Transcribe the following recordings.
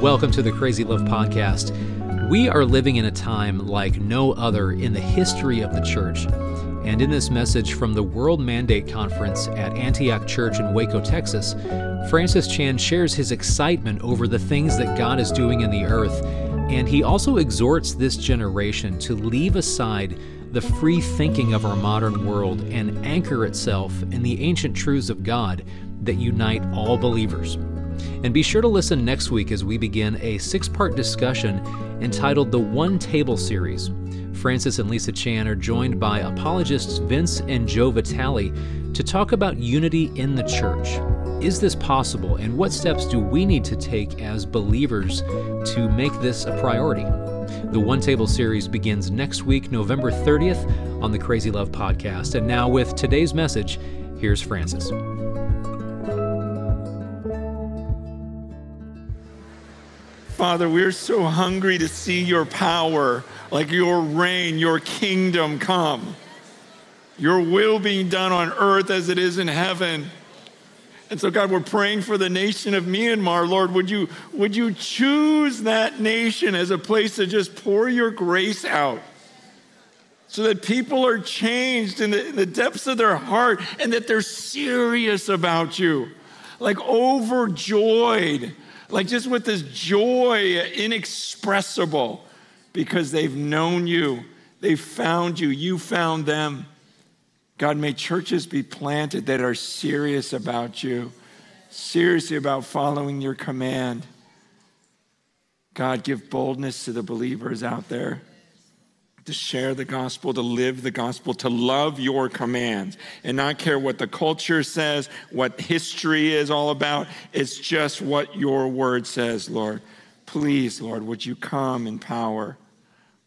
Welcome to the Crazy Love Podcast. We are living in a time like no other in the history of the church. And in this message from the World Mandate Conference at Antioch Church in Waco, Texas, Francis Chan shares his excitement over the things that God is doing in the earth. And he also exhorts this generation to leave aside the free thinking of our modern world and anchor itself in the ancient truths of God that unite all believers. And be sure to listen next week as we begin a six part discussion entitled The One Table Series. Francis and Lisa Chan are joined by apologists Vince and Jo Vitale to talk about unity in the church. Is this possible, and what steps do we need to take as believers to make this a priority? The One Table series begins next week, November 30th, on the Crazy Love Podcast. And now, with today's message, here's Francis. Father, we're so hungry to see your power, like your reign, your kingdom come. Your will being done on earth as it is in heaven. And so, God, we're praying for the nation of Myanmar. Lord, would you, would you choose that nation as a place to just pour your grace out so that people are changed in the, in the depths of their heart and that they're serious about you, like overjoyed like just with this joy inexpressible because they've known you, they've found you, you found them. God, may churches be planted that are serious about you, seriously about following your command. God, give boldness to the believers out there to share the gospel, to live the gospel, to love your commands, and not care what the culture says, what history is all about. It's just what your word says, Lord. Please, Lord, would you come in power?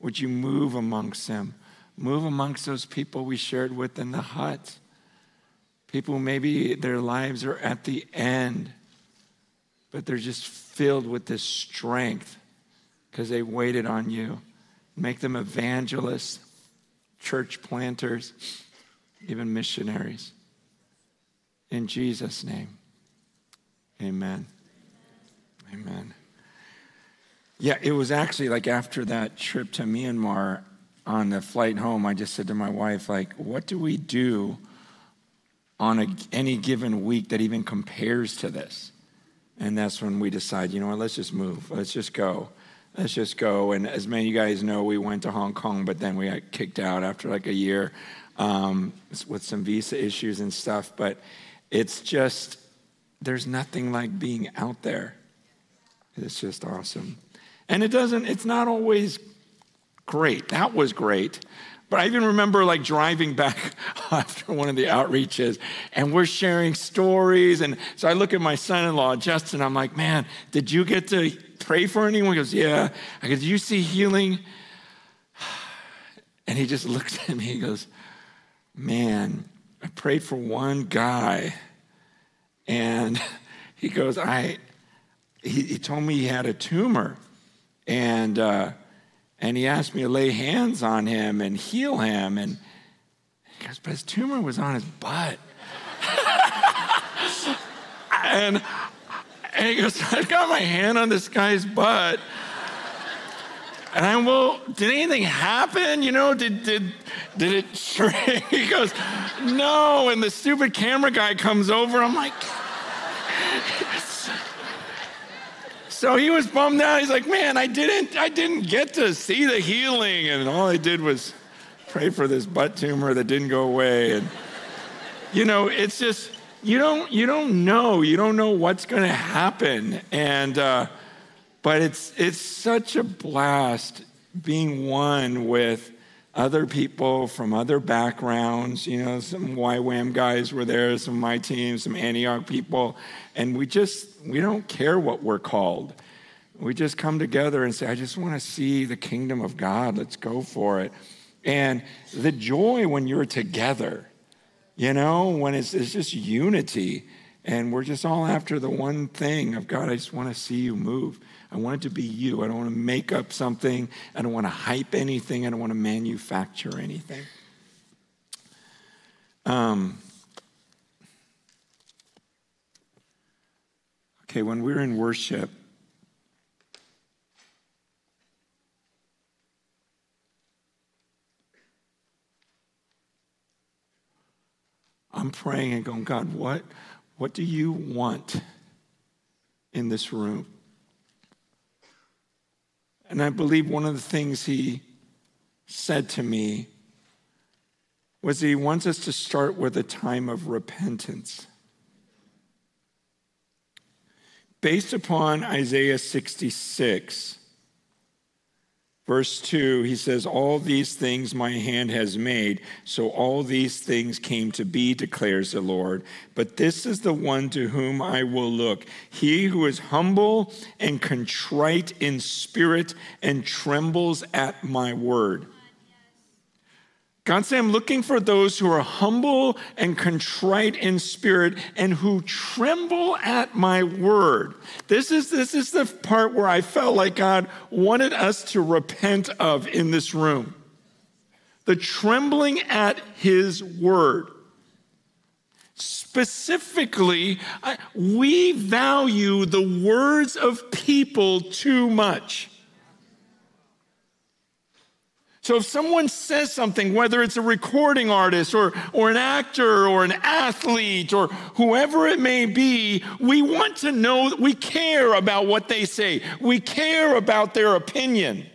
Would you move amongst them? Move amongst those people we shared with in the hut. People maybe their lives are at the end, but they're just filled with this strength because they waited on you. Make them evangelists, church planters, even missionaries. In Jesus' name, amen. Amen. Yeah, it was actually like after that trip to Myanmar on the flight home, I just said to my wife, like, what do we do on a, any given week that even compares to this? And that's when we decide, you know what, let's just move. Let's just go let's just go. And as many of you guys know, we went to Hong Kong, but then we got kicked out after like a year um, with some visa issues and stuff. But it's just, there's nothing like being out there. It's just awesome. And it doesn't, it's not always great. That was great. But I even remember like driving back after one of the outreaches and we're sharing stories. And so I look at my son in law, Justin, I'm like, man, did you get to pray for anyone? He goes, yeah. I go, did you see healing? And he just looks at me, he goes, man, I prayed for one guy. And he goes, I, he, he told me he had a tumor. And, uh, and he asked me to lay hands on him and heal him. And he goes, but his tumor was on his butt. and, and he goes, I've got my hand on this guy's butt. And I'm, well, did anything happen? You know, did, did, did it shrink? He goes, no. And the stupid camera guy comes over. I'm like, so he was bummed out. He's like, man, I didn't, I didn't get to see the healing. And all I did was pray for this butt tumor that didn't go away. And, you know, it's just, you don't, you don't know. You don't know what's going to happen. And, uh, but it's, it's such a blast being one with other people from other backgrounds. You know, some YWAM guys were there, some of my team, some Antioch people, and we just we don't care what we're called. We just come together and say, I just want to see the kingdom of God. Let's go for it. And the joy when you're together, you know, when it's, it's just unity and we're just all after the one thing of God, I just want to see you move. I want it to be you. I don't want to make up something. I don't want to hype anything. I don't want to manufacture anything. Um, Okay, when we're in worship, praying and going, God, what, what do you want in this room? And I believe one of the things he said to me was he wants us to start with a time of repentance. Based upon Isaiah 66, Verse 2, he says, All these things my hand has made. So all these things came to be, declares the Lord. But this is the one to whom I will look. He who is humble and contrite in spirit and trembles at my word. God said, I'm looking for those who are humble and contrite in spirit and who tremble at my word. This is, this is the part where I felt like God wanted us to repent of in this room. The trembling at his word. Specifically, we value the words of people too much. So if someone says something, whether it's a recording artist or, or an actor or an athlete or whoever it may be, we want to know we care about what they say. We care about their opinion.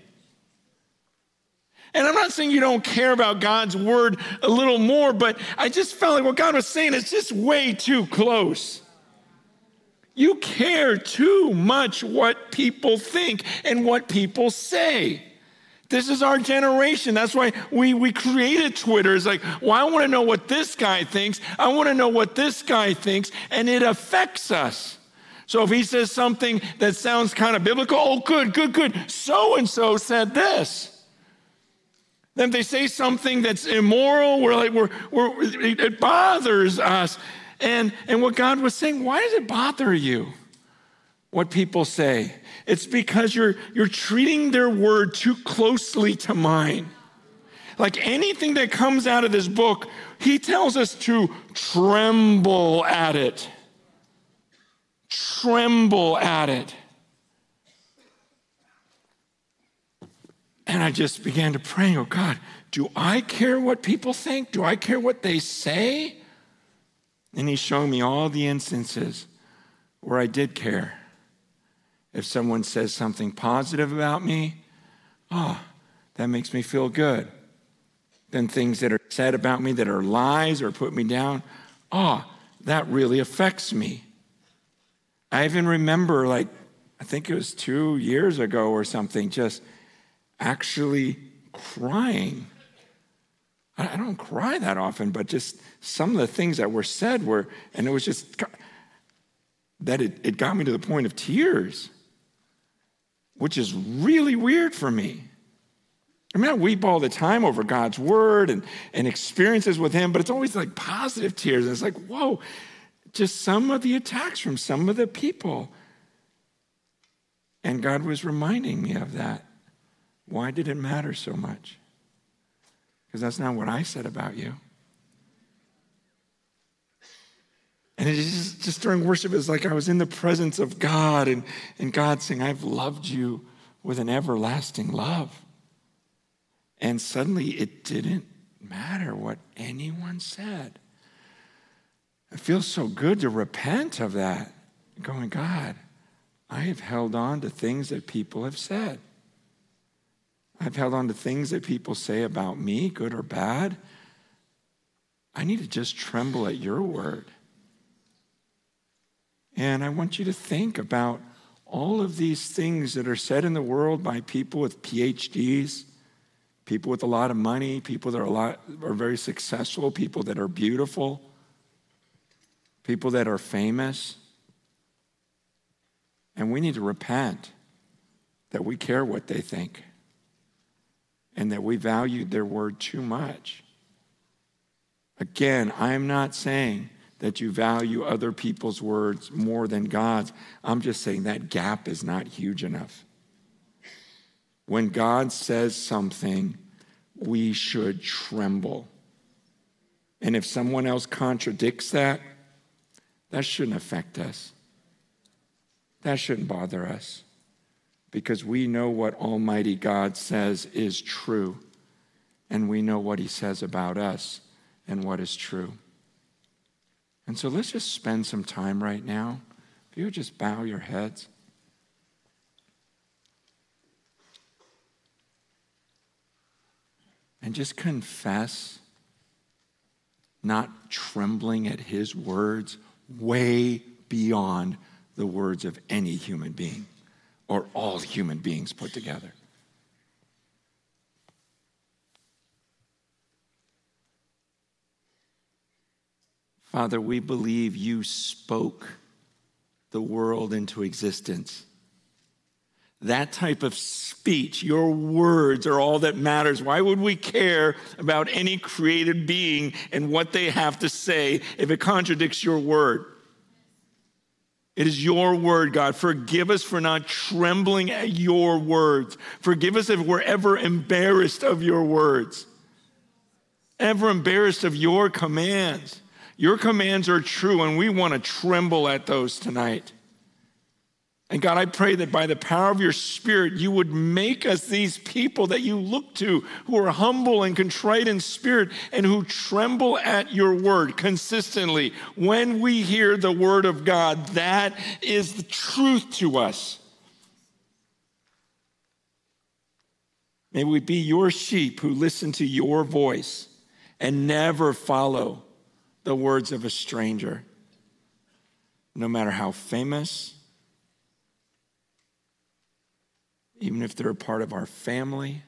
And I'm not saying you don't care about God's word a little more, but I just felt like what God was saying is just way too close. You care too much what people think and what people say. This is our generation. That's why we, we created Twitter. It's like, well, I want to know what this guy thinks. I want to know what this guy thinks. And it affects us. So if he says something that sounds kind of biblical, oh, good, good, good. So and so said this. Then if they say something that's immoral, we're like, we're, we're, it bothers us. And, and what God was saying, why does it bother you? What people say. It's because you're, you're treating their word too closely to mine. Like anything that comes out of this book, he tells us to tremble at it. Tremble at it. And I just began to pray, oh God, do I care what people think? Do I care what they say? And he's showing me all the instances where I did care. If someone says something positive about me, oh, that makes me feel good. Then things that are said about me that are lies or put me down, oh, that really affects me. I even remember, like, I think it was two years ago or something, just actually crying. I don't cry that often, but just some of the things that were said were, and it was just that it, it got me to the point of tears which is really weird for me. I mean, I weep all the time over God's word and, and experiences with Him, but it's always like positive tears. And it's like, whoa, just some of the attacks from some of the people. And God was reminding me of that. Why did it matter so much? Because that's not what I said about you. And just, just during worship, it's like I was in the presence of God and, and God saying, I've loved you with an everlasting love. And suddenly it didn't matter what anyone said. It feels so good to repent of that, going, God, I have held on to things that people have said. I've held on to things that people say about me, good or bad. I need to just tremble at your word. And I want you to think about all of these things that are said in the world by people with PhDs, people with a lot of money, people that are, a lot, are very successful, people that are beautiful, people that are famous. And we need to repent that we care what they think and that we value their word too much. Again, I am not saying that you value other people's words more than God's. I'm just saying that gap is not huge enough. When God says something, we should tremble. And if someone else contradicts that, that shouldn't affect us. That shouldn't bother us because we know what Almighty God says is true, and we know what He says about us and what is true. And so let's just spend some time right now. If you would just bow your heads. And just confess, not trembling at his words, way beyond the words of any human being or all human beings put together. Father, we believe you spoke the world into existence. That type of speech, your words are all that matters. Why would we care about any created being and what they have to say if it contradicts your word? It is your word, God. Forgive us for not trembling at your words. Forgive us if we're ever embarrassed of your words, ever embarrassed of your commands. Your commands are true, and we want to tremble at those tonight. And God, I pray that by the power of your Spirit, you would make us these people that you look to who are humble and contrite in spirit and who tremble at your word consistently. When we hear the word of God, that is the truth to us. May we be your sheep who listen to your voice and never follow the words of a stranger, no matter how famous, even if they're a part of our family.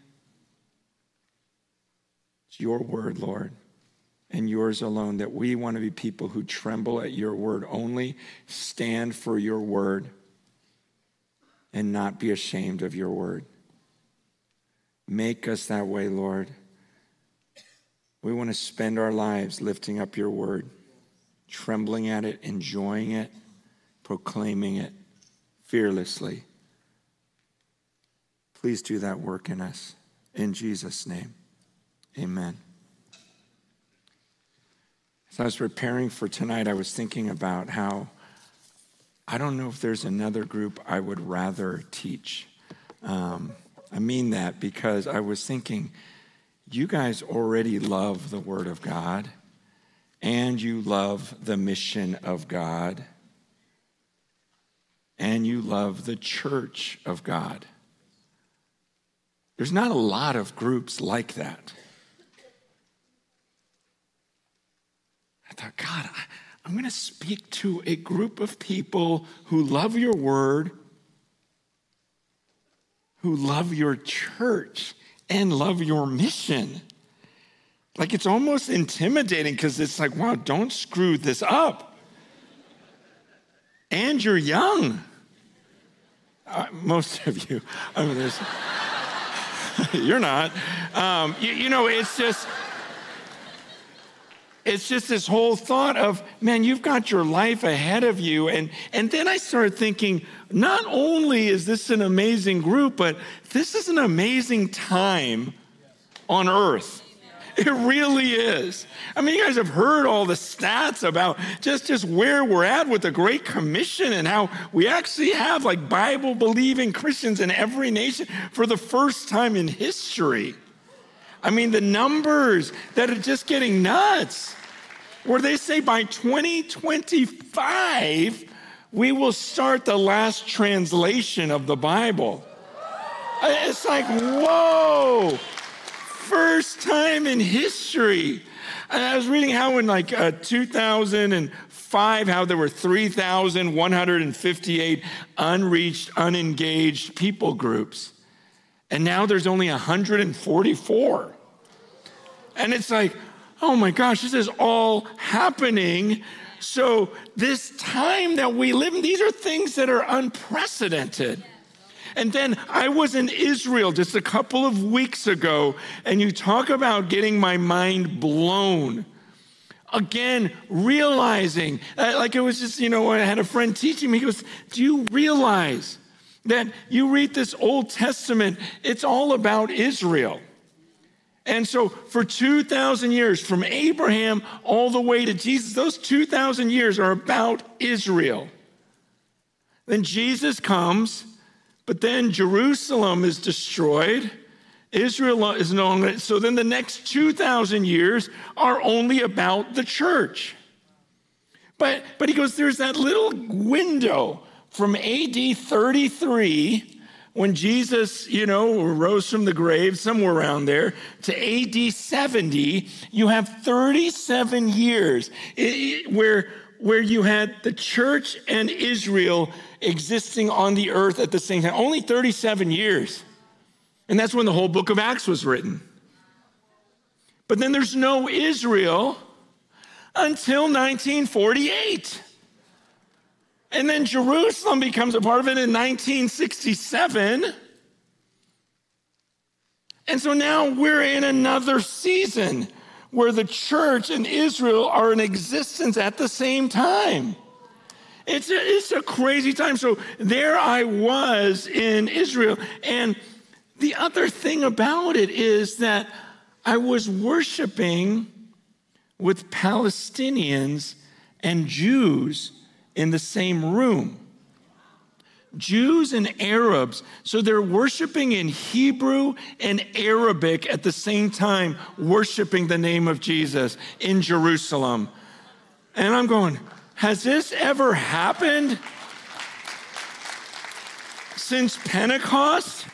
It's your word, Lord, and yours alone, that we want to be people who tremble at your word only, stand for your word, and not be ashamed of your word. Make us that way, Lord. We want to spend our lives lifting up your word, trembling at it, enjoying it, proclaiming it fearlessly. Please do that work in us. In Jesus' name, amen. As I was preparing for tonight, I was thinking about how I don't know if there's another group I would rather teach. Um, I mean that because I was thinking, you guys already love the Word of God and you love the mission of God and you love the church of God. There's not a lot of groups like that. I thought, God, I'm going to speak to a group of people who love your word, who love your church, and love your mission. Like it's almost intimidating because it's like, wow, don't screw this up. And you're young. Uh, most of you. I mean, you're not. Um, you, you know, it's just it's just this whole thought of man you've got your life ahead of you and and then i started thinking not only is this an amazing group but this is an amazing time on earth it really is. I mean, you guys have heard all the stats about just, just where we're at with the Great Commission and how we actually have like Bible believing Christians in every nation for the first time in history. I mean, the numbers that are just getting nuts, where they say by 2025, we will start the last translation of the Bible. It's like, whoa, first time in history. I was reading how in like uh, 2005, how there were 3,158 unreached, unengaged people groups. And now there's only 144. And it's like, oh my gosh, this is all happening. So, this time that we live in, these are things that are unprecedented. And then I was in Israel just a couple of weeks ago, and you talk about getting my mind blown. Again, realizing, uh, like it was just, you know, I had a friend teaching me, he goes, Do you realize that you read this Old Testament, it's all about Israel. And so for 2,000 years, from Abraham all the way to Jesus, those 2,000 years are about Israel. Then Jesus comes, but then Jerusalem is destroyed. Israel is no longer. So then the next 2,000 years are only about the church. But, but he goes, there's that little window from AD 33 when Jesus, you know, rose from the grave, somewhere around there, to AD 70, you have 37 years where, where you had the church and Israel existing on the earth at the same time. Only 37 years. And that's when the whole book of Acts was written. But then there's no Israel until 1948. And then Jerusalem becomes a part of it in 1967. And so now we're in another season where the church and Israel are in existence at the same time. It's a, it's a crazy time. So there I was in Israel. And the other thing about it is that I was worshiping with Palestinians and Jews in the same room. Jews and Arabs, so they're worshiping in Hebrew and Arabic at the same time, worshiping the name of Jesus in Jerusalem. And I'm going, has this ever happened since Pentecost?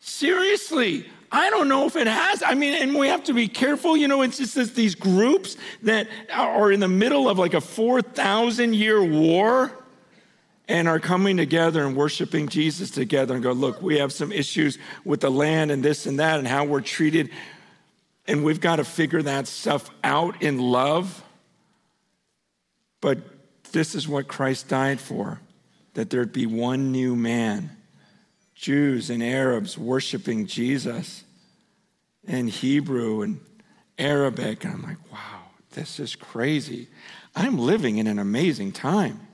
Seriously, I don't know if it has. I mean, and we have to be careful. You know, it's just these groups that are in the middle of like a 4,000 year war and are coming together and worshiping Jesus together and go, look, we have some issues with the land and this and that and how we're treated. And we've got to figure that stuff out in love. But this is what Christ died for that there'd be one new man Jews and Arabs worshiping Jesus in Hebrew and Arabic. And I'm like, wow, this is crazy. I'm living in an amazing time.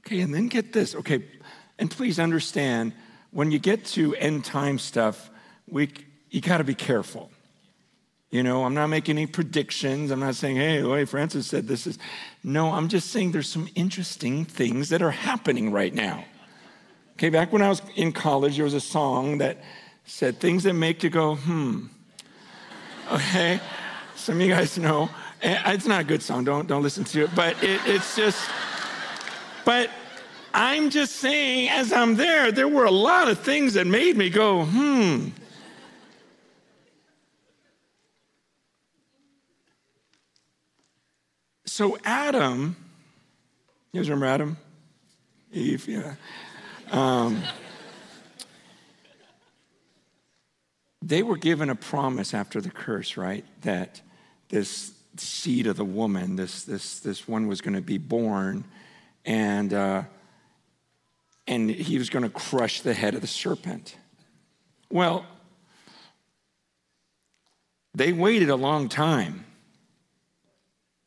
Okay, and then get this. Okay, and please understand when you get to end time stuff, we, you got to be careful. You know, I'm not making any predictions. I'm not saying, hey, way Francis said this is. No, I'm just saying there's some interesting things that are happening right now. Okay, back when I was in college, there was a song that said things that make you go, hmm. Okay? Some of you guys know. It's not a good song, don't, don't listen to it, but it, it's just, but I'm just saying, as I'm there, there were a lot of things that made me go, hmm. So, Adam, you guys remember Adam? Eve, yeah. Um, they were given a promise after the curse, right? That this seed of the woman, this, this, this one was going to be born, and, uh, and he was going to crush the head of the serpent. Well, they waited a long time.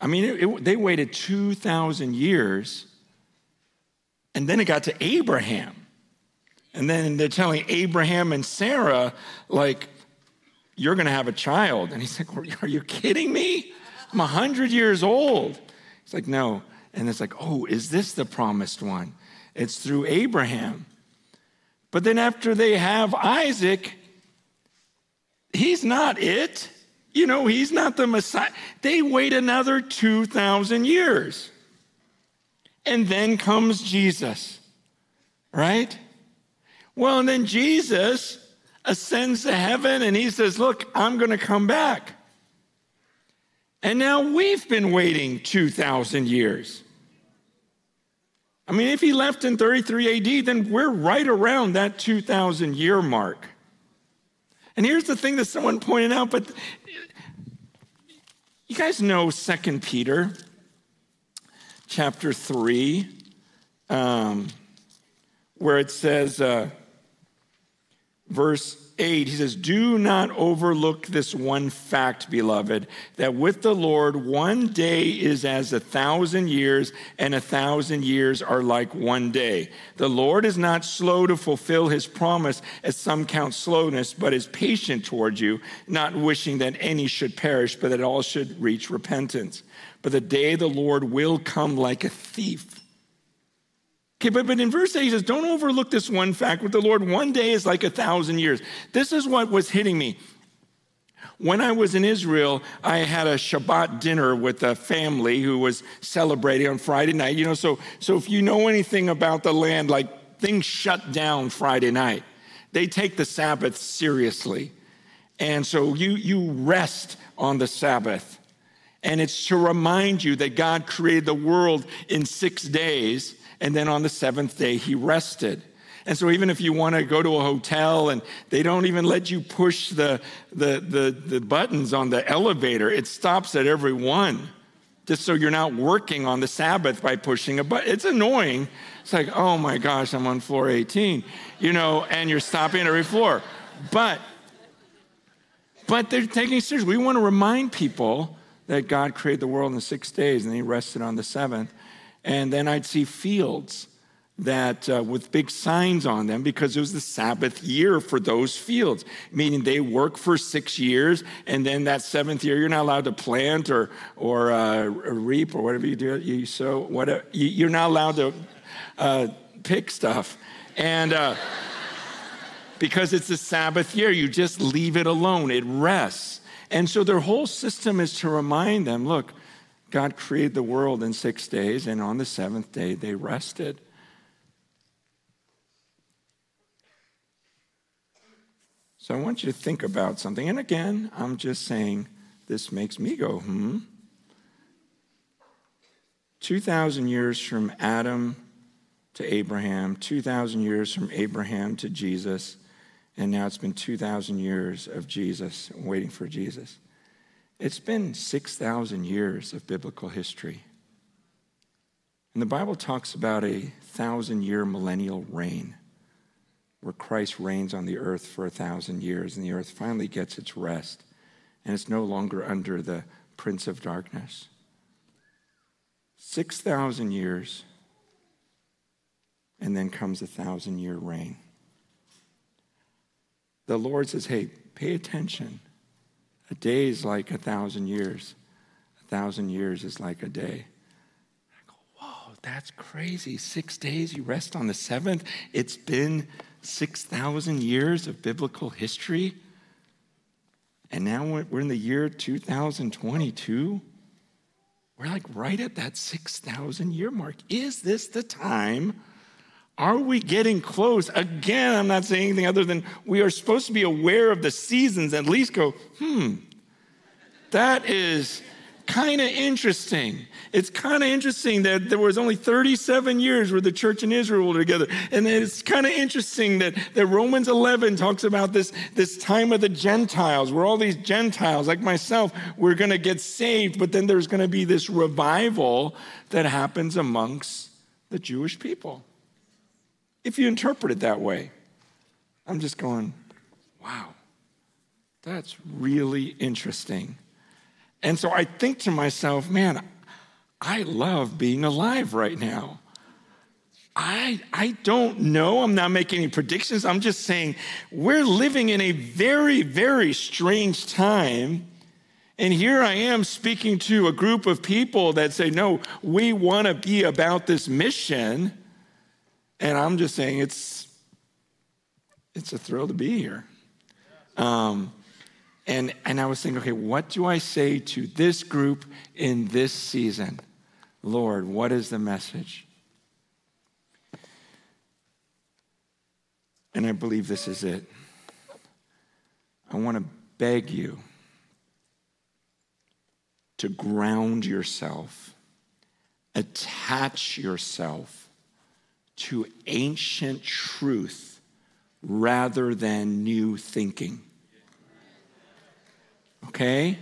I mean, it, it, they waited 2,000 years, and then it got to Abraham. And then they're telling Abraham and Sarah, like, you're going to have a child. And he's like, Are you kidding me? I'm 100 years old. He's like, No. And it's like, Oh, is this the promised one? It's through Abraham. But then after they have Isaac, he's not it. You know, he's not the Messiah. They wait another 2,000 years. And then comes Jesus, right? Well, and then Jesus ascends to heaven and he says, Look, I'm going to come back. And now we've been waiting 2,000 years. I mean, if he left in 33 AD, then we're right around that 2,000 year mark. And here's the thing that someone pointed out, but you guys know Second Peter chapter 3, um, where it says, uh, verse 8, he says, Do not overlook this one fact, beloved, that with the Lord, one day is as a thousand years, and a thousand years are like one day. The Lord is not slow to fulfill his promise, as some count slowness, but is patient toward you, not wishing that any should perish, but that all should reach repentance. But the day of the Lord will come like a thief. Okay, but, but in verse 8, he says, Don't overlook this one fact with the Lord. One day is like a thousand years. This is what was hitting me. When I was in Israel, I had a Shabbat dinner with a family who was celebrating on Friday night. You know, so, so if you know anything about the land, like things shut down Friday night. They take the Sabbath seriously. And so you, you rest on the Sabbath. And it's to remind you that God created the world in six days, and then on the seventh day, he rested. And so, even if you want to go to a hotel and they don't even let you push the, the, the, the, buttons on the elevator, it stops at every one, just so you're not working on the Sabbath by pushing a button. It's annoying. It's like, oh my gosh, I'm on floor 18, you know, and you're stopping every floor. But, but they're taking seriously. We want to remind people that God created the world in six days and he rested on the seventh. And then I'd see fields that uh, with big signs on them because it was the Sabbath year for those fields, meaning they work for six years, and then that seventh year you're not allowed to plant or or uh, reap or whatever you do. You sow whatever you're not allowed to uh, pick stuff, and. Uh, because it's the Sabbath year, you just leave it alone. It rests. And so their whole system is to remind them look, God created the world in six days, and on the seventh day they rested. So I want you to think about something. And again, I'm just saying this makes me go, hmm. 2,000 years from Adam to Abraham, 2,000 years from Abraham to Jesus, and now it's been 2,000 years of Jesus, waiting for Jesus. It's been 6,000 years of biblical history. And the Bible talks about a thousand year millennial reign where Christ reigns on the earth for a thousand years, and the earth finally gets its rest, and it's no longer under the prince of darkness. 6,000 years, and then comes a thousand year reign. The Lord says, Hey, pay attention. A day is like a thousand years, a thousand years is like a day. I go, Whoa, that's crazy. Six days, you rest on the seventh. It's been 6,000 years of biblical history. And now we're in the year 2022. We're like right at that 6,000 year mark. Is this the time? Are we getting close? Again, I'm not saying anything other than we are supposed to be aware of the seasons, at least go, hmm, that is kind of interesting. It's kind of interesting that there was only 37 years where the church and Israel were together. And it's kind of interesting that, that Romans 11 talks about this, this time of the Gentiles, where all these Gentiles, like myself, we're going to get saved, but then there's going to be this revival that happens amongst the Jewish people. If you interpret it that way, I'm just going, wow, that's really interesting. And so I think to myself, man, I love being alive right now. I, I don't know. I'm not making any predictions. I'm just saying we're living in a very, very strange time. And here I am speaking to a group of people that say, no, we want to be about this mission. And I'm just saying it's, it's a thrill to be here. Um, and, and I was thinking, okay, what do I say to this group in this season? Lord, what is the message? And I believe this is it. I want to beg you to ground yourself, attach yourself to ancient truth rather than new thinking okay?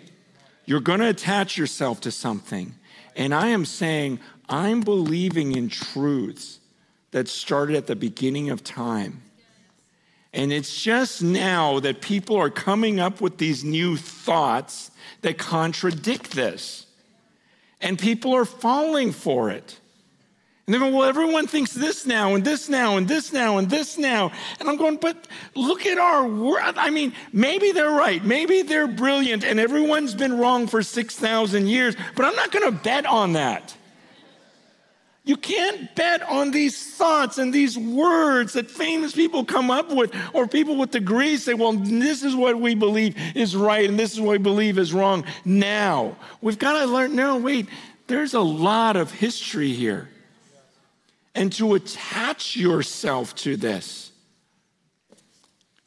You're going to attach yourself to something. And I am saying, I'm believing in truths that started at the beginning of time. And it's just now that people are coming up with these new thoughts that contradict this. And people are falling for it. And they're going, well, everyone thinks this now and this now and this now and this now. And I'm going, but look at our world. I mean, maybe they're right. Maybe they're brilliant and everyone's been wrong for 6,000 years, but I'm not going to bet on that. You can't bet on these thoughts and these words that famous people come up with, or people with degrees say, well, this is what we believe is right and this is what we believe is wrong now. We've got to learn no, wait, there's a lot of history here. And to attach yourself to this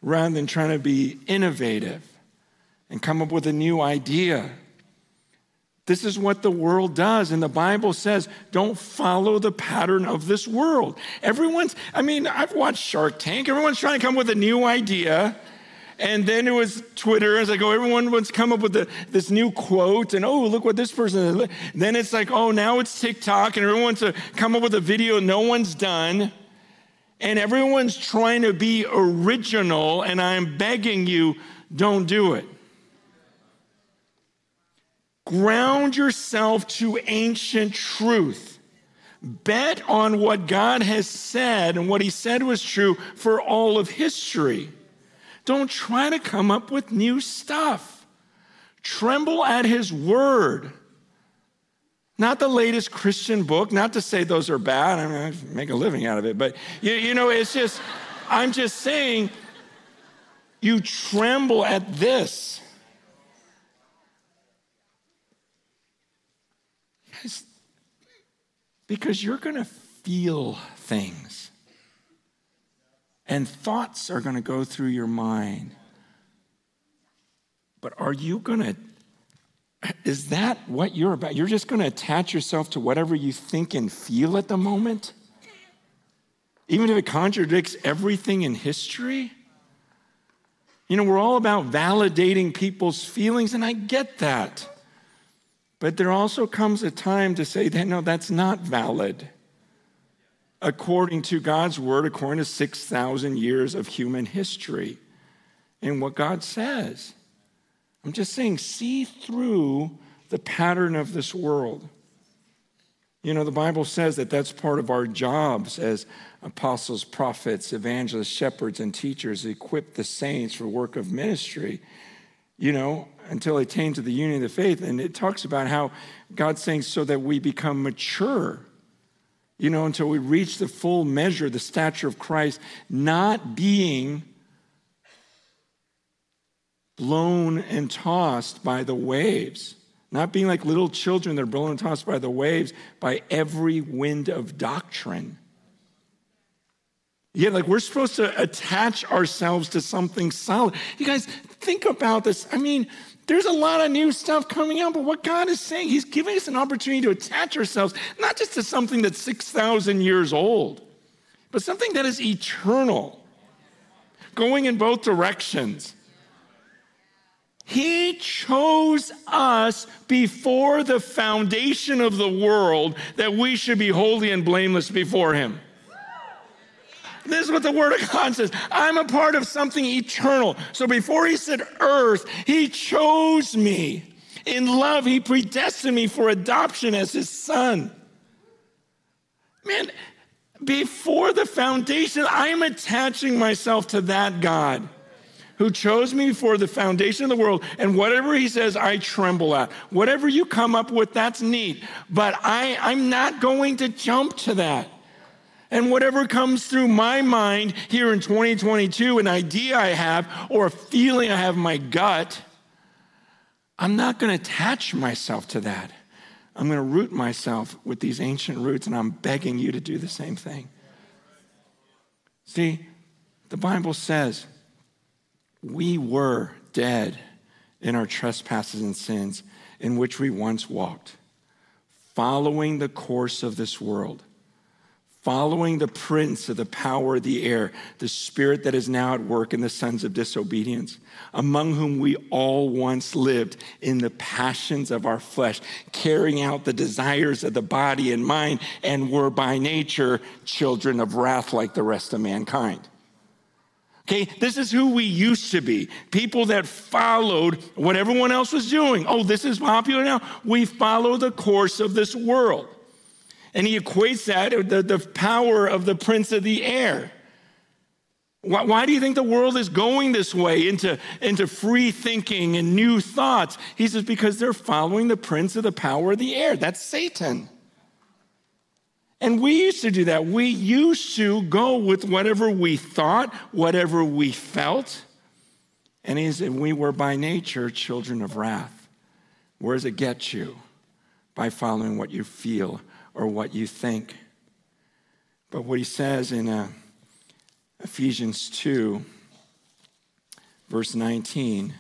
rather than trying to be innovative and come up with a new idea this is what the world does. And the Bible says, don't follow the pattern of this world. Everyone's, I mean, I've watched Shark Tank. Everyone's trying to come up with a new idea. And then it was Twitter. It's like, oh, everyone wants to come up with the, this new quote. And oh, look what this person is. Then it's like, oh, now it's TikTok. And everyone wants to come up with a video no one's done. And everyone's trying to be original. And I'm begging you, don't do it. Ground yourself to ancient truth. Bet on what God has said and what He said was true for all of history. Don't try to come up with new stuff. Tremble at His word. Not the latest Christian book, not to say those are bad. I mean, I make a living out of it, but you, you know, it's just, I'm just saying, you tremble at this. Because you're going to feel things. And thoughts are going to go through your mind. But are you going to, is that what you're about? You're just going to attach yourself to whatever you think and feel at the moment? Even if it contradicts everything in history? You know, we're all about validating people's feelings, and I get that. But there also comes a time to say that no, that's not valid. According to God's word, according to 6,000 years of human history and what God says. I'm just saying, see through the pattern of this world. You know, the Bible says that that's part of our jobs as apostles, prophets, evangelists, shepherds, and teachers, equip the saints for work of ministry. You know, until attain to the union of the faith. And it talks about how God's saying so that we become mature, you know, until we reach the full measure, the stature of Christ, not being blown and tossed by the waves, not being like little children that are blown and tossed by the waves by every wind of doctrine. Yeah, like we're supposed to attach ourselves to something solid. You guys, think about this. I mean, there's a lot of new stuff coming out, but what God is saying, He's giving us an opportunity to attach ourselves not just to something that's 6,000 years old, but something that is eternal, going in both directions. He chose us before the foundation of the world that we should be holy and blameless before Him. This is what the Word of God says. I'm a part of something eternal. So before He said earth, He chose me. In love, He predestined me for adoption as His son. Man, before the foundation, I am attaching myself to that God who chose me before the foundation of the world. And whatever he says, I tremble at. Whatever you come up with, that's neat. But I, I'm not going to jump to that. And whatever comes through my mind here in 2022, an idea I have or a feeling I have in my gut, I'm not going to attach myself to that. I'm going to root myself with these ancient roots, and I'm begging you to do the same thing. See, the Bible says we were dead in our trespasses and sins in which we once walked, following the course of this world following the prince of the power of the air, the spirit that is now at work in the sons of disobedience, among whom we all once lived in the passions of our flesh, carrying out the desires of the body and mind, and were by nature children of wrath like the rest of mankind. Okay, this is who we used to be. People that followed what everyone else was doing. Oh, this is popular now. We follow the course of this world. And he equates that the, the power of the prince of the air. Why, why, do you think the world is going this way into, into free thinking and new thoughts? He says, because they're following the prince of the power of the air. That's Satan. And we used to do that. We used to go with whatever we thought, whatever we felt. And he said, We were by nature children of wrath. Where does it get you? By following what you feel or what you think. But what he says in uh, Ephesians 2, verse 19,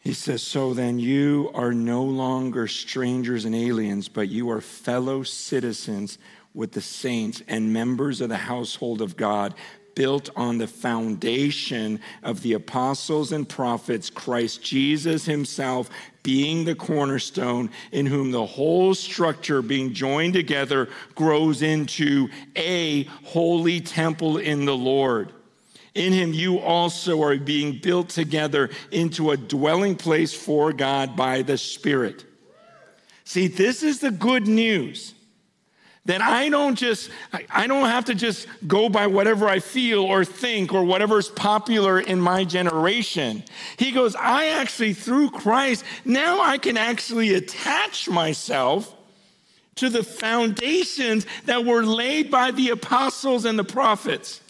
He says, So then you are no longer strangers and aliens, but you are fellow citizens with the saints and members of the household of God, built on the foundation of the apostles and prophets, Christ Jesus himself being the cornerstone, in whom the whole structure being joined together grows into a holy temple in the Lord. In him, you also are being built together into a dwelling place for God by the Spirit. See, this is the good news that I don't just, I don't have to just go by whatever I feel or think or whatever's popular in my generation. He goes, I actually, through Christ, now I can actually attach myself to the foundations that were laid by the apostles and the prophets.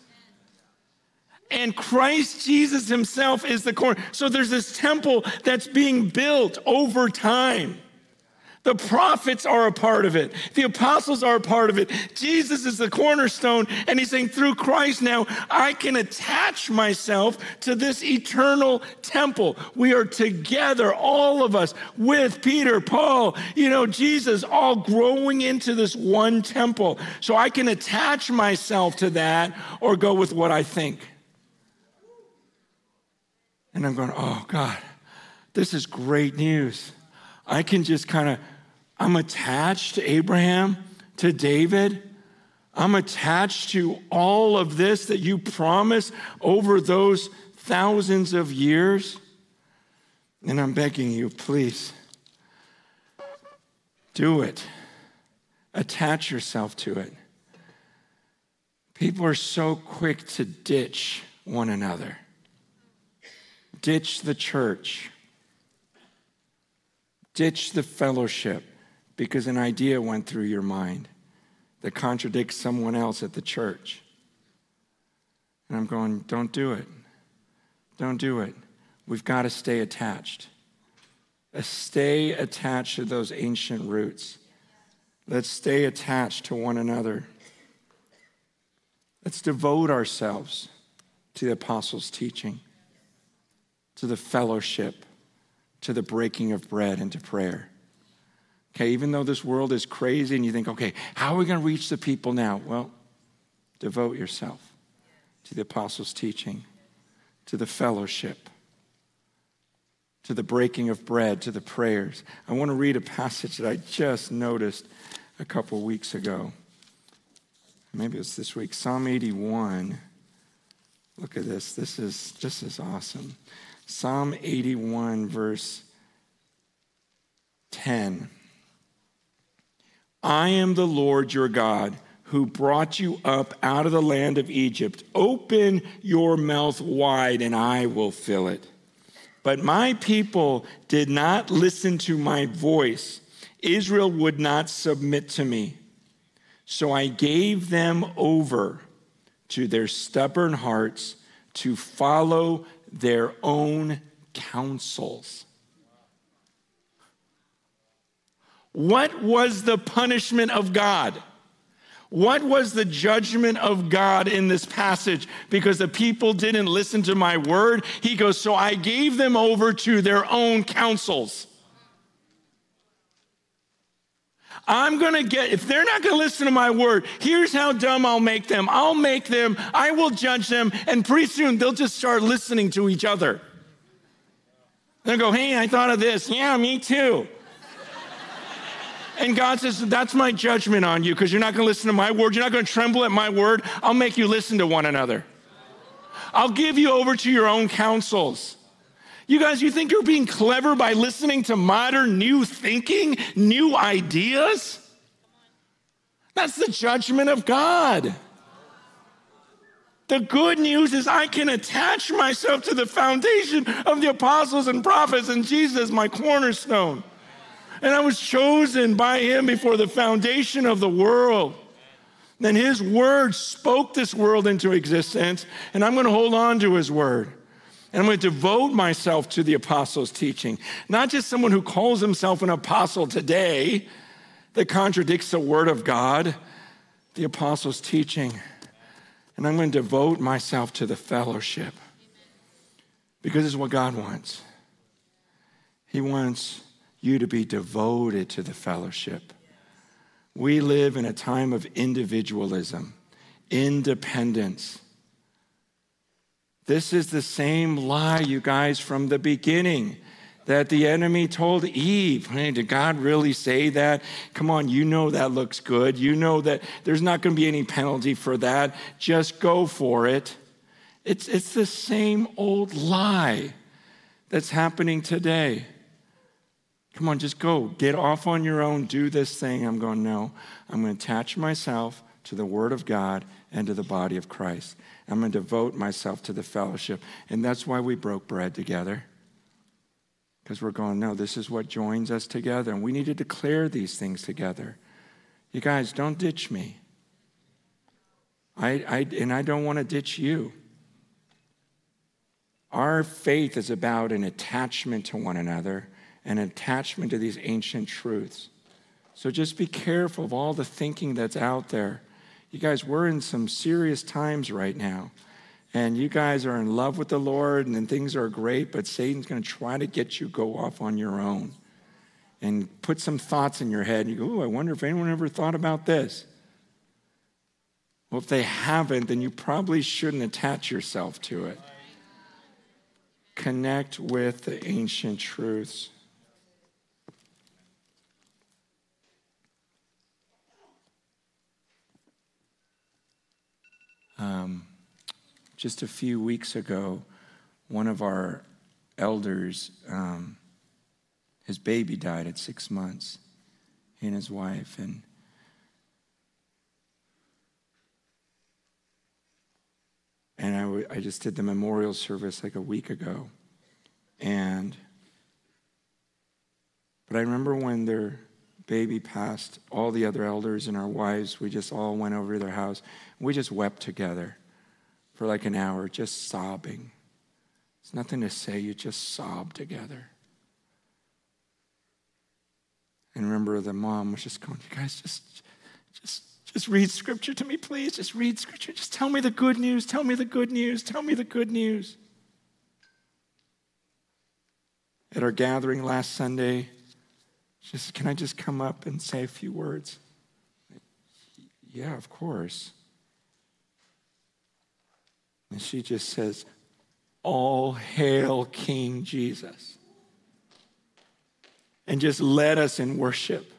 And Christ Jesus himself is the core. So there's this temple that's being built over time. The prophets are a part of it. The apostles are a part of it. Jesus is the cornerstone. And he's saying, through Christ now, I can attach myself to this eternal temple. We are together, all of us, with Peter, Paul, you know, Jesus, all growing into this one temple. So I can attach myself to that or go with what I think. And I'm going, oh, God, this is great news. I can just kind of, I'm attached to Abraham, to David. I'm attached to all of this that you promised over those thousands of years. And I'm begging you, please, do it. Attach yourself to it. People are so quick to ditch one another ditch the church, ditch the fellowship because an idea went through your mind that contradicts someone else at the church. And I'm going, don't do it. Don't do it. We've got to stay attached. Uh, stay attached to those ancient roots. Let's stay attached to one another. Let's devote ourselves to the apostles' teaching to the fellowship, to the breaking of bread, and to prayer. Okay, even though this world is crazy and you think, okay, how are we going to reach the people now? Well, devote yourself to the apostles' teaching, to the fellowship, to the breaking of bread, to the prayers. I want to read a passage that I just noticed a couple weeks ago. Maybe it's this week. Psalm 81. Look at this. This is this is awesome. Psalm 81, verse 10. I am the Lord your God who brought you up out of the land of Egypt. Open your mouth wide, and I will fill it. But my people did not listen to my voice. Israel would not submit to me. So I gave them over to their stubborn hearts to follow their own counsels. What was the punishment of God? What was the judgment of God in this passage? Because the people didn't listen to my word. He goes, So I gave them over to their own counsels. I'm going to get, if they're not going to listen to my word, here's how dumb I'll make them. I'll make them, I will judge them, and pretty soon they'll just start listening to each other. They'll go, hey, I thought of this. Yeah, me too. And God says, That's my judgment on you because you're not going to listen to my word. You're not going to tremble at my word. I'll make you listen to one another. I'll give you over to your own counsels. You guys, you think you're being clever by listening to modern new thinking, new ideas? That's the judgment of God. The good news is I can attach myself to the foundation of the apostles and prophets and Jesus, my cornerstone. And I was chosen by him before the foundation of the world. Then his word spoke this world into existence, and I'm going to hold on to his word. And I'm going to devote myself to the apostles' teaching. Not just someone who calls himself an apostle today that contradicts the word of God, the apostles' teaching. And I'm going to devote myself to the fellowship because it's what God wants. He wants you to be devoted to the fellowship. We live in a time of individualism, independence. This is the same lie, you guys, from the beginning that the enemy told Eve. Hey, did God really say that? Come on, you know that looks good. You know that there's not going to be any penalty for that. Just go for it. It's, it's the same old lie that's happening today. Come on, just go. Get off on your own. Do this thing. I'm going, no. I'm going to attach myself to the Word of God and to the body of Christ. I'm going to devote myself to the fellowship. And that's why we broke bread together. Because we're going, no, this is what joins us together. And we need to declare these things together. You guys, don't ditch me. I, I, and I don't want to ditch you. Our faith is about an attachment to one another an attachment to these ancient truths. So just be careful of all the thinking that's out there. You guys, we're in some serious times right now. And you guys are in love with the Lord and things are great, but Satan's going to try to get you go off on your own and put some thoughts in your head. And you go, oh, I wonder if anyone ever thought about this. Well, if they haven't, then you probably shouldn't attach yourself to it. Connect with the ancient truths. Um, just a few weeks ago, one of our elders, um, his baby died at six months, he and his wife. And and I, w- I just did the memorial service like a week ago. And, but I remember when their baby passed, all the other elders and our wives, we just all went over to their house. We just wept together for like an hour, just sobbing. There's nothing to say, you just sob together. And remember, the mom was just going, You guys, just, just, just read scripture to me, please. Just read scripture. Just tell me the good news. Tell me the good news. Tell me the good news. At our gathering last Sunday, Can I just come up and say a few words? Yeah, of course. And she just says, All hail King Jesus. And just led us in worship.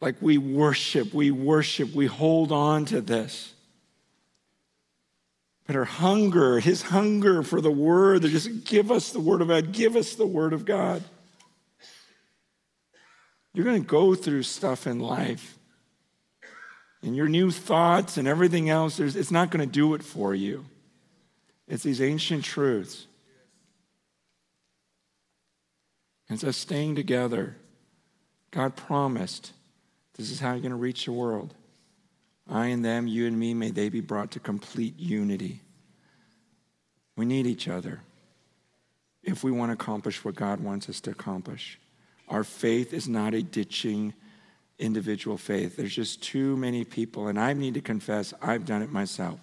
Like we worship, we worship, we hold on to this. But her hunger, his hunger for the word, that just give us the word of God, give us the word of God. You're going to go through stuff in life. And your new thoughts and everything else, it's not going to do it for you. It's these ancient truths. It's us staying together. God promised this is how you're going to reach the world. I and them, you and me, may they be brought to complete unity. We need each other if we want to accomplish what God wants us to accomplish. Our faith is not a ditching individual faith. There's just too many people, and I need to confess, I've done it myself.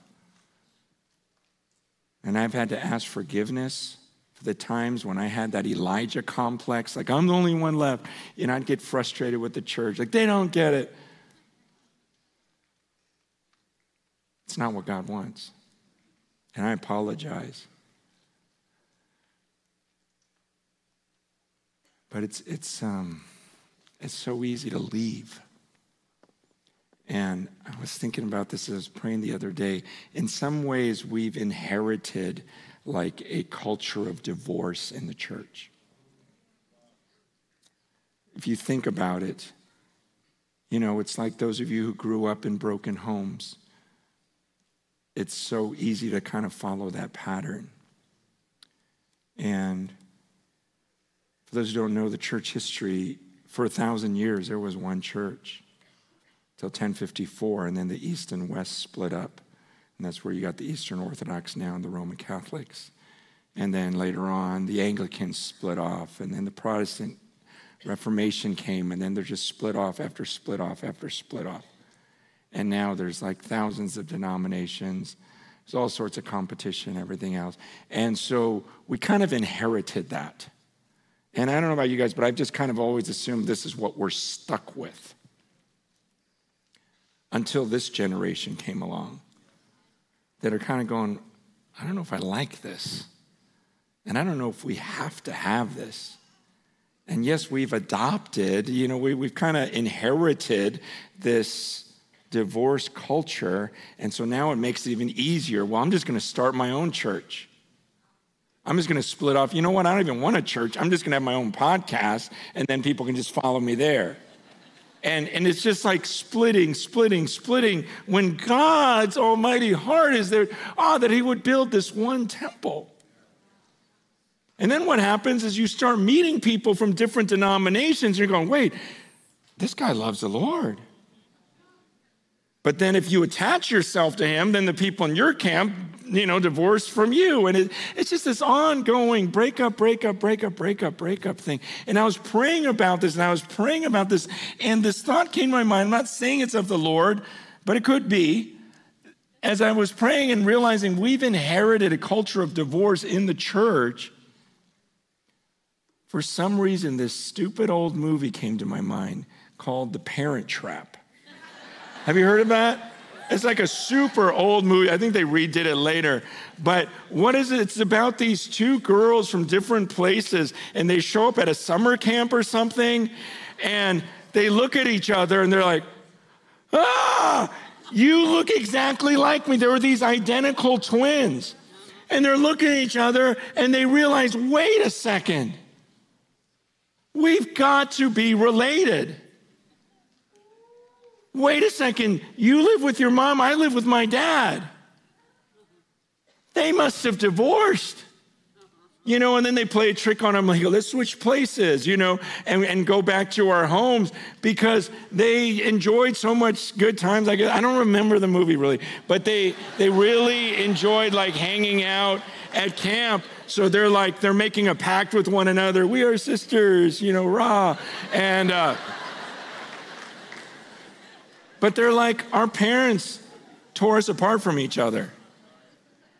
And I've had to ask forgiveness for the times when I had that Elijah complex, like I'm the only one left, and I'd get frustrated with the church, like they don't get it. It's not what God wants. And I apologize. But it's, it's, um, it's so easy to leave. And I was thinking about this as I was praying the other day. In some ways, we've inherited like a culture of divorce in the church. If you think about it, you know, it's like those of you who grew up in broken homes. It's so easy to kind of follow that pattern. And for those who don't know the church history, for a thousand years, there was one church till 1054, and then the East and West split up. And that's where you got the Eastern Orthodox now and the Roman Catholics. And then later on, the Anglicans split off, and then the Protestant Reformation came, and then they're just split off after split off after split off. And now there's like thousands of denominations. There's all sorts of competition, everything else. And so we kind of inherited that. And I don't know about you guys, but I've just kind of always assumed this is what we're stuck with until this generation came along that are kind of going, I don't know if I like this. And I don't know if we have to have this. And yes, we've adopted, you know, we, we've kind of inherited this divorce culture. And so now it makes it even easier. Well, I'm just going to start my own church. I'm just going to split off. You know what? I don't even want a church. I'm just going to have my own podcast, and then people can just follow me there. And, and it's just like splitting, splitting, splitting. When God's almighty heart is there, ah, oh, that He would build this one temple. And then what happens is you start meeting people from different denominations. And you're going, wait, this guy loves the Lord. But then if you attach yourself to him, then the people in your camp, you know, divorce from you. And it, it's just this ongoing breakup, breakup, breakup, breakup, breakup thing. And I was praying about this and I was praying about this. And this thought came to my mind. I'm not saying it's of the Lord, but it could be. As I was praying and realizing we've inherited a culture of divorce in the church, for some reason, this stupid old movie came to my mind called The Parent Trap. Have you heard of that? It's like a super old movie. I think they redid it later. But what is it? It's about these two girls from different places, and they show up at a summer camp or something, and they look at each other and they're like, ah, you look exactly like me. There were these identical twins. And they're looking at each other and they realize, wait a second. We've got to be related. Wait a second, you live with your mom, I live with my dad. They must have divorced. You know, and then they play a trick on them, like, let's switch places, you know, and, and go back to our homes because they enjoyed so much good times. Like, I don't remember the movie really, but they, they really enjoyed like hanging out at camp. So they're like, they're making a pact with one another. We are sisters, you know, rah. And, uh, but they're like, our parents tore us apart from each other.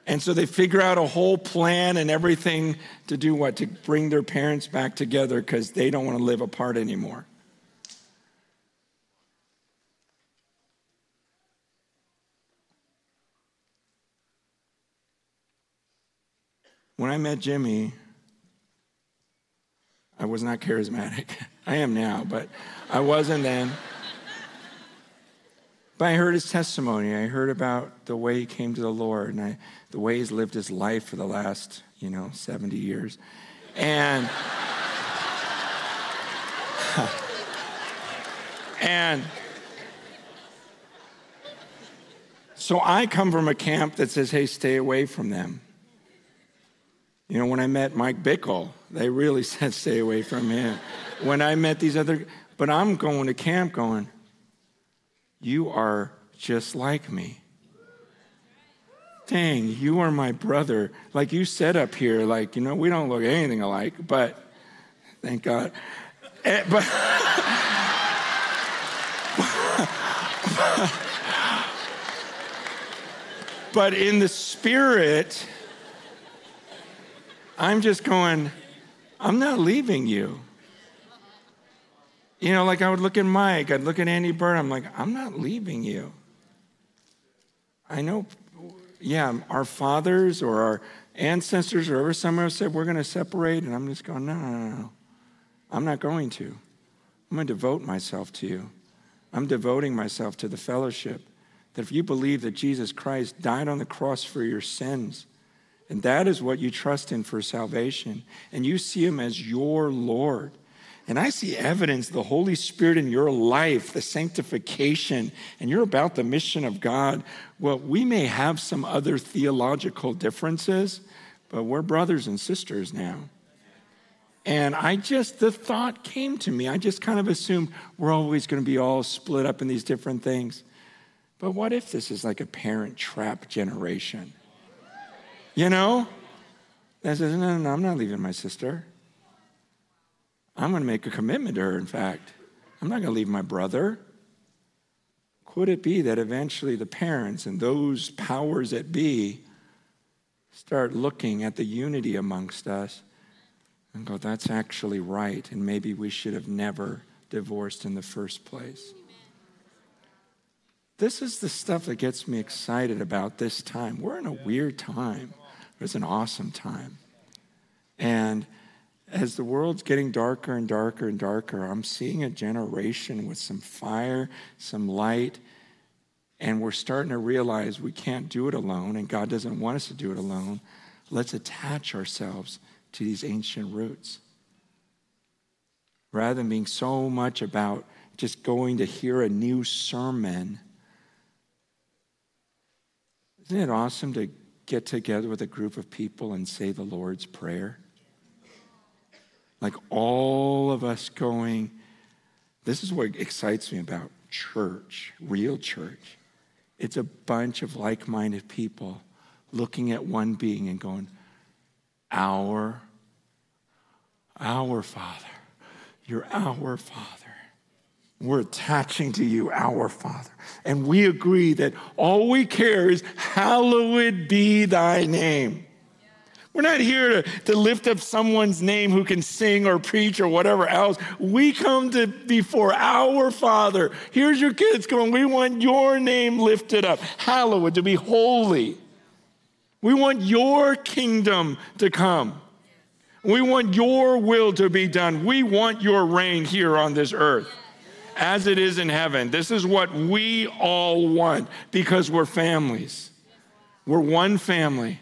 And so they figure out a whole plan and everything to do what? To bring their parents back together because they don't want to live apart anymore. When I met Jimmy, I was not charismatic. I am now, but I wasn't then. But I heard his testimony. I heard about the way he came to the Lord and I, the way he's lived his life for the last, you know, 70 years. And and so I come from a camp that says, hey, stay away from them. You know, when I met Mike Bickle, they really said stay away from him. when I met these other, but I'm going to camp going, you are just like me. Dang, you are my brother. Like you said up here, like, you know, we don't look anything alike, but thank God. Eh, but, but in the spirit, I'm just going, I'm not leaving you. You know, like I would look at Mike, I'd look at Andy Byrd, I'm like, I'm not leaving you. I know, yeah, our fathers or our ancestors or whoever somewhere said we're going to separate, and I'm just going, no, no, no, no. I'm not going to. I'm going to devote myself to you. I'm devoting myself to the fellowship. That if you believe that Jesus Christ died on the cross for your sins, and that is what you trust in for salvation. And you see him as your Lord. And I see evidence, the Holy Spirit in your life, the sanctification, and you're about the mission of God. Well, we may have some other theological differences, but we're brothers and sisters now. And I just, the thought came to me. I just kind of assumed we're always going to be all split up in these different things. But what if this is like a parent trap generation? You know? That says, no, no, no, I'm not leaving my sister. I'm going to make a commitment to her, in fact. I'm not going to leave my brother. Could it be that eventually the parents and those powers that be start looking at the unity amongst us and go, that's actually right, and maybe we should have never divorced in the first place? This is the stuff that gets me excited about this time. We're in a weird time, but it's an awesome time. And as the world's getting darker and darker and darker, I'm seeing a generation with some fire, some light, and we're starting to realize we can't do it alone, and God doesn't want us to do it alone. Let's attach ourselves to these ancient roots. Rather than being so much about just going to hear a new sermon, isn't it awesome to get together with a group of people and say the Lord's Prayer? Like all of us going, this is what excites me about church, real church. It's a bunch of like minded people looking at one being and going, Our, our Father, you're our Father. We're attaching to you, our Father. And we agree that all we care is, Hallowed be thy name. We're not here to, to lift up someone's name who can sing or preach or whatever else. We come to before our Father. Here's your kids going, we want your name lifted up, hallowed, to be holy. We want your kingdom to come. We want your will to be done. We want your reign here on this earth as it is in heaven. This is what we all want because we're families. We're one family.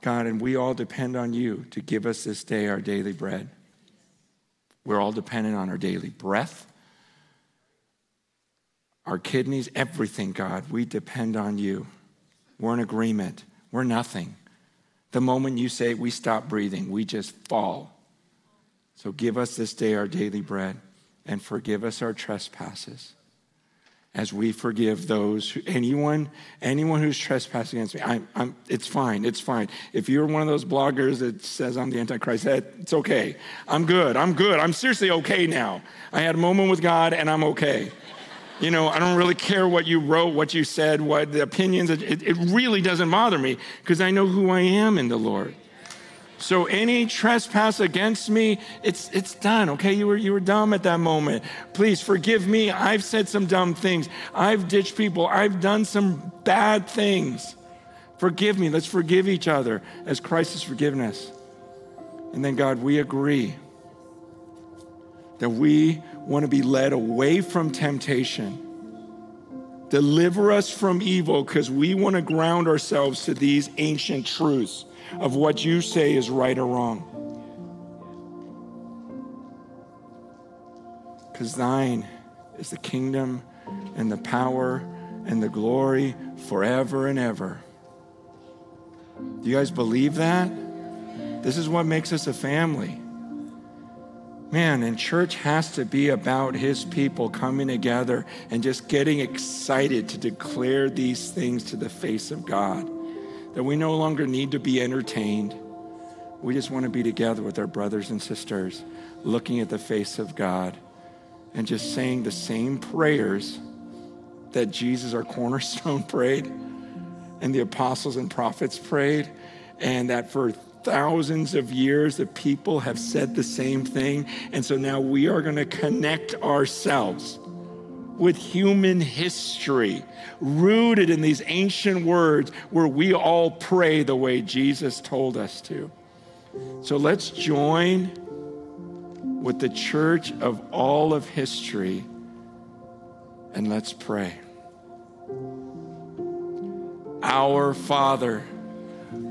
God, and we all depend on you to give us this day our daily bread. We're all dependent on our daily breath, our kidneys, everything, God. We depend on you. We're in agreement. We're nothing. The moment you say we stop breathing, we just fall. So give us this day our daily bread and forgive us our trespasses as we forgive those who, anyone anyone who's trespassing against me I'm, I'm, it's fine it's fine. If you're one of those bloggers that says i'm the antichrist that it's okay. I'm good i'm good i'm seriously okay now. I had a moment with god and i'm okay. You know i don't really care what you wrote what you said what the opinions it, it really doesn't bother me because i know who i am in the lord so any trespass against me, it's, it's done, okay? You were, you were dumb at that moment. Please forgive me. I've said some dumb things. I've ditched people. I've done some bad things. Forgive me. Let's forgive each other as Christ has forgiven us. And then, God, we agree that we want to be led away from temptation. Deliver us from evil because we want to ground ourselves to these ancient truths of what you say is right or wrong. Because thine is the kingdom and the power and the glory forever and ever. Do you guys believe that? This is what makes us a family. Man, and church has to be about his people coming together and just getting excited to declare these things to the face of God that we no longer need to be entertained. We just want to be together with our brothers and sisters, looking at the face of God and just saying the same prayers that Jesus, our cornerstone, prayed and the apostles and prophets prayed, and that for thousands of years the people have said the same thing. And so now we are going to connect ourselves with human history, rooted in these ancient words where we all pray the way Jesus told us to. So let's join with the church of all of history and let's pray. Our Father,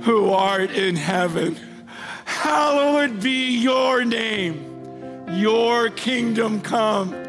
who art in heaven, hallowed be your name. Your kingdom come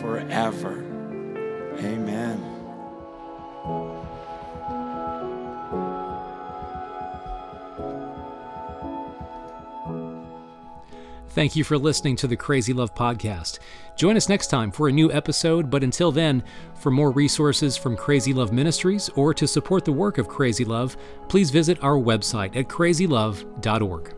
forever. Amen. Thank you for listening to the Crazy Love Podcast. Join us next time for a new episode, but until then, for more resources from Crazy Love Ministries or to support the work of Crazy Love, please visit our website at crazylove.org.